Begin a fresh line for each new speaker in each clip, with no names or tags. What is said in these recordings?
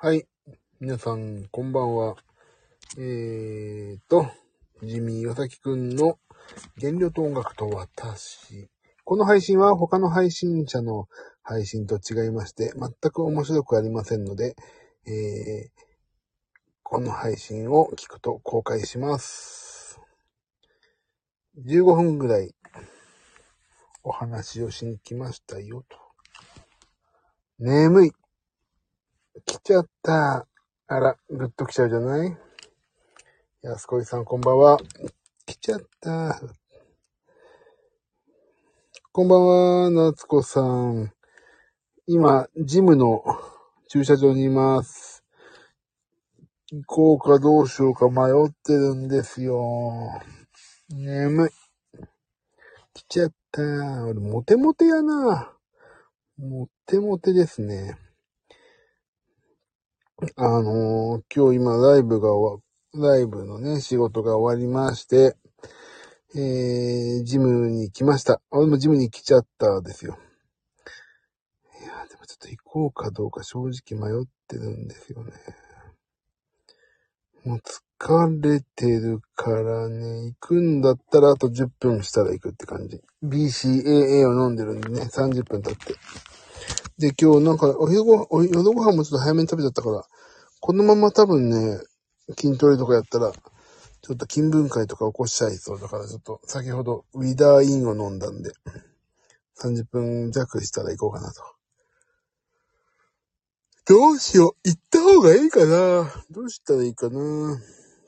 はい。皆さん、こんばんは。えーと、ジミーヨサキくんの原料と音楽と私。この配信は他の配信者の配信と違いまして、全く面白くありませんので、えー、この配信を聞くと公開します。15分ぐらいお話をしに来ましたよと。眠い。来ちゃった。あら、ぐっと来ちゃうじゃない？安子さんこんばんは。来ちゃった。こんばんは、夏子さん。今、ジムの駐車場にいます。行こうかどうしようか迷ってるんですよ。眠い。来ちゃった。俺、モテモテやな。モテモテですね。あのー今日今ライブが終わ、ライブのね、仕事が終わりまして、えー、ジムに来ました。俺もジムに来ちゃったですよ。いや、でもちょっと行こうかどうか正直迷ってるんですよね。もう疲れてるからね、行くんだったらあと10分したら行くって感じ。BCAA を飲んでるんでね、30分経って。で、今日なんか、お昼ご、お夜ご飯もちょっと早めに食べちゃったから、このまま多分ね、筋トレとかやったら、ちょっと筋分解とか起こしちゃいそうだから、ちょっと先ほどウィダーインを飲んだんで、30分弱したら行こうかなと。どうしよう行った方がいいかなどうしたらいいかな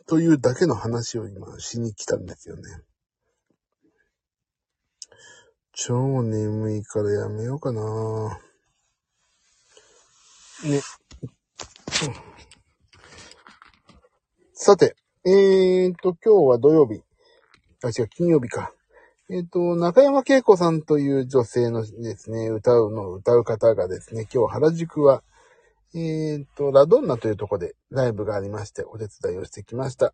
というだけの話を今しに来たんですよね。超眠いからやめようかなね。さて、えーと、今日は土曜日。あ、違う、金曜日か。えーと、中山恵子さんという女性のですね、歌うの、歌う方がですね、今日原宿は、えーと、ラドンナというところでライブがありまして、お手伝いをしてきました。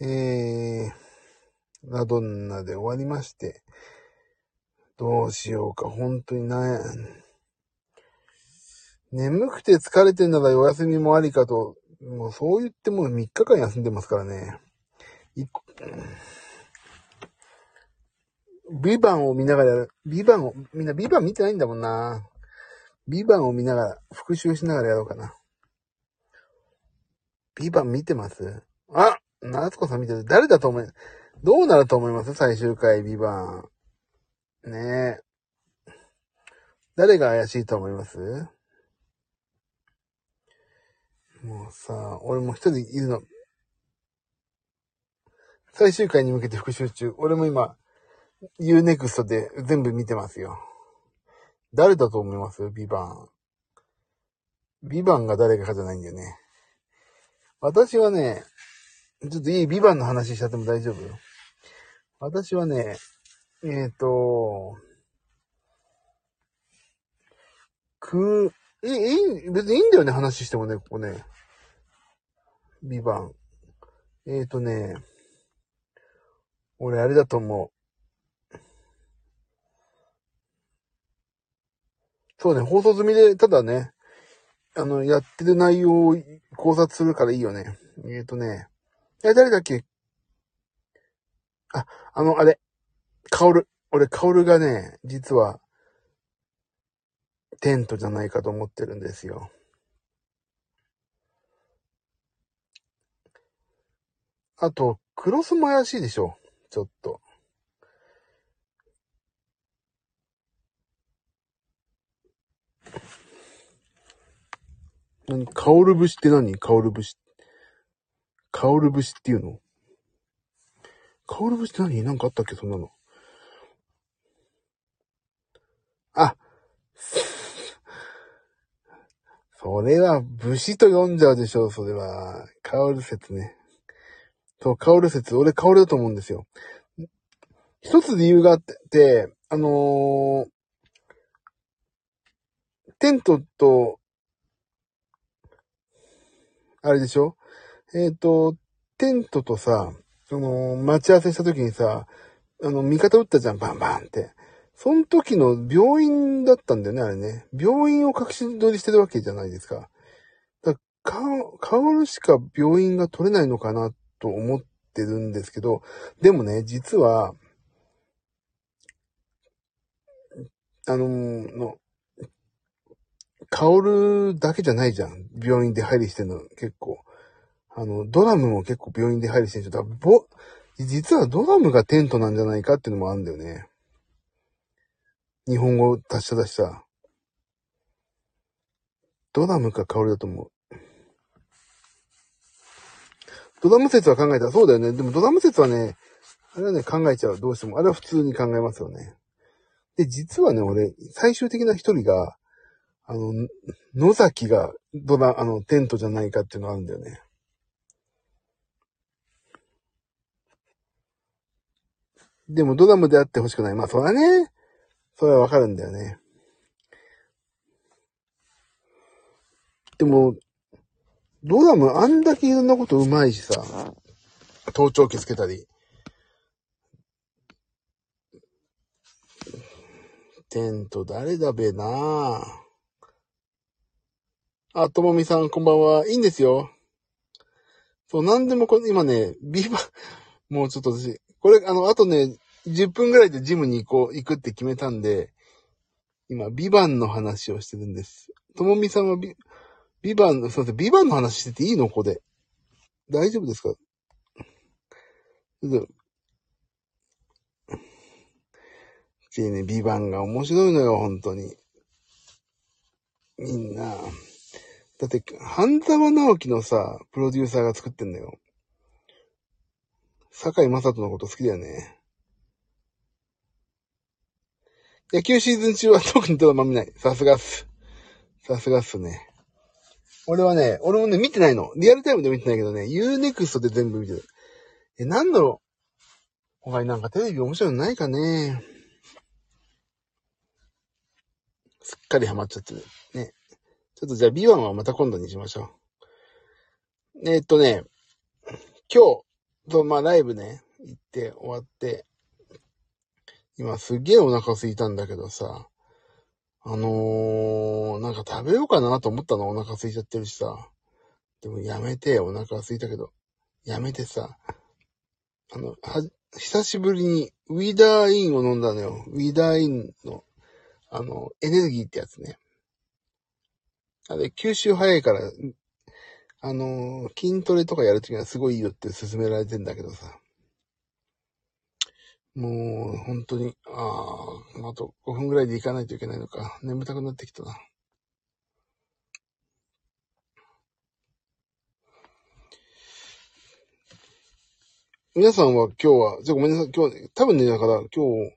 えー、ラドンナで終わりまして、どうしようか、本当にな、眠くて疲れてんならお休みもありかと、もうそう言っても3日間休んでますからね。いビバンを見ながら、ビバンを、みんなビバン見てないんだもんな。ビバンを見ながら、復習しながらやろうかな。ビバン見てます？あ夏子さん見てる。誰だと思い、どうなると思います？最終回、ビバン。ねえ。誰が怪しいと思います？もうさ、俺も一人いるの。最終回に向けて復習中。俺も今、Unext で全部見てますよ。誰だと思います？ビバン。ビバンが誰かじゃないんだよね。私はね、ちょっといいビバンの話しちゃっても大丈夫私はね、えっ、ー、と、く、いい、いい、別にいいんだよね、話してもね、ここね。ビバン。えっ、ー、とね、俺あれだと思う。そうね、放送済みで、ただね、あの、やってる内容を考察するからいいよね。えっ、ー、とね、え、誰だっけ？あ、あの、あれ、カオル。俺、カオルがね、実は、テントじゃないかと思ってるんですよ。あと、クロスも怪しいでしょちょっと。何？カオル節って何？カオル節。カオル節っていうの？カオル節って何？なんかあったっけ？そんなの。あ、それは、武士と読んじゃうでしょう、それは。カオル説ね。そう、カオル説。俺、カオルだと思うんですよ。一つ理由があって、あのー、テントと、あれでしょ？えっ、ー、と、テントとさ、その、待ち合わせした時にさ、あの、味方撃ったじゃん、バンバンって。その時の病院だったんだよね、あれね。病院を隠し撮りしてるわけじゃないですか。だから、かわるしか病院が取れないのかなと思ってるんですけど、でもね、実は、あのの、カオルだけじゃないじゃん。病院で入りしてるの、結構。あの、ドラムも結構病院で入りしてる人だ。ぼ、実はドラムがテントなんじゃないかっていうのもあるんだよね。日本語達者だしさ。ドラムか香りだと思う。ドラム説は考えたらそうだよね。でもドラム説はね、あれはね、考えちゃう。どうしても。あれは普通に考えますよね。で、実はね、俺、最終的な一人が、あの、野崎がドラ、あの、テントじゃないかっていうのがあるんだよね。でもドラムであってほしくない。まあ、それはね、それはわかるんだよね。でも、ドラムあんだけいろんなこと上手いしさ、盗聴器つけたり。テント誰だべなあ、ともみさんこんばんは。いいんですよ。そう、なんでもこ今ね、ビバ、もうちょっと私、これ、あの、あとね、10分ぐらいでジムに行こう、行くって決めたんで、今、ビバンの話をしてるんです。ともみさんはビ、ビバン、すいません、ビバンの話してていいのここで。大丈夫ですか？ちね、ビバンが面白いのよ、本当に。みんな。だって、半沢直樹のさ、プロデューサーが作ってんだよ。坂井正人のこと好きだよね。野球シーズン中は特にドラマ見ない。さすがっす。さすがっすね。俺はね、俺もね、見てないの。リアルタイムで見てないけどね、Unext で全部見てる。え、なんだろう？他になんかテレビ面白いのないかね？すっかりハマっちゃってる。ね。ちょっとじゃあ B1 はまた今度にしましょう。え、っとね、今日、と、まあライブね、行って終わって、今すっげえお腹空いたんだけどさ、あのー、なんか食べようかなと思ったのお腹空いちゃってるしさ。でもやめて、お腹空いたけど。やめてさ。あの、は、久しぶりにウィダーインを飲んだのよ。ウィダーインの、あの、エネルギーってやつね。あれ、吸収早いから、あのー、筋トレとかやるときはすごいいいよって勧められてんだけどさ。もう、本当に、ああ、あと5分ぐらいで行かないといけないのか。眠たくなってきたな。皆さんは今日は、じゃごめんなさい、今日は、多分ね、だから今日、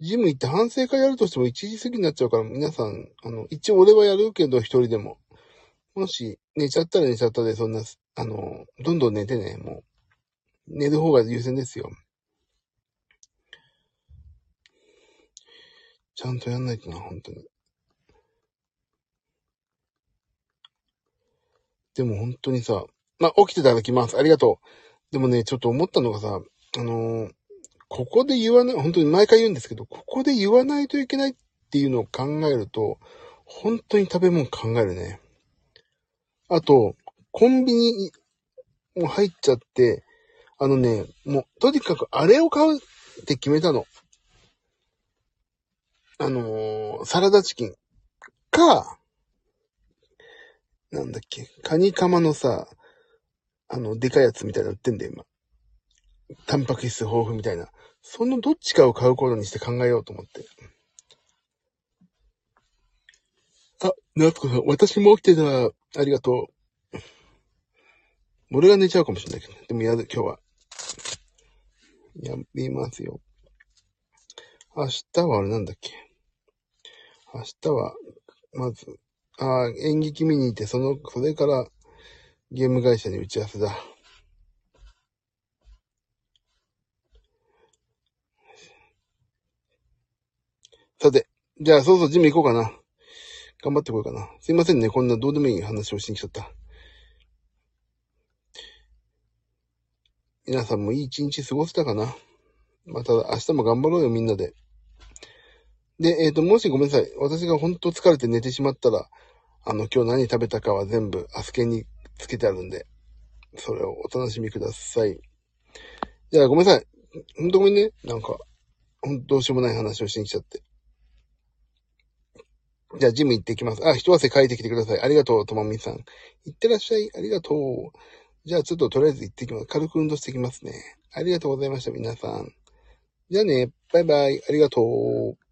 ジム行って反省会やるとしても1時過ぎになっちゃうから、皆さん、あの、一応俺はやるけど、一人でも。もし、寝ちゃったら寝ちゃったで、そんな、あの、どんどん寝てね、もう。寝る方が優先ですよ。ちゃんとやんないとな、本当に。でも本当にさ、まあ、起きていただきます。ありがとう。でもね、ちょっと思ったのがさ、あのー、ここで言わない、本当に毎回言うんですけど、ここで言わないといけないっていうのを考えると、本当に食べ物考えるね。あと、コンビニも入っちゃって、あのね、もう、とにかくあれを買うって決めたの。あのー、サラダチキンか、なんだっけ、カニカマのさ、あの、でかいやつみたいなの売ってんだよ、今。タンパク質豊富みたいな。そのどっちかを買うことにして考えようと思って。あ、夏子さん、私も起きてた。ありがとう。俺が寝ちゃうかもしれないけど。でもやる、今日は。やりますよ。明日はあれなんだっけ？明日は、まず、ああ、演劇見に行って、その、それから、ゲーム会社に打ち合わせだ。さて、じゃあ、そうそう、ジム行こうかな。頑張ってこようかな。すいませんね、こんなどうでもいい話をしに来ちゃった。皆さんもいい一日過ごせたかな？また明日も頑張ろうよ、みんなで。で、えっ、と、もしごめんなさい。私が本当疲れて寝てしまったら、あの、今日何食べたかは全部、アスケにつけてあるんで、それをお楽しみください。じゃあ、ごめんなさい。ほんとごめんね。なんか、ほんとどうしようもない話をしに来ちゃって。じゃあ、ジム行ってきます。あ、一汗かいてきてください。ありがとう、ともみさん。行ってらっしゃい。ありがとう。じゃあ、ちょっととりあえず行ってきます。軽く運動してきますね。ありがとうございました、皆さん。じゃあね、バイバイ。ありがとう。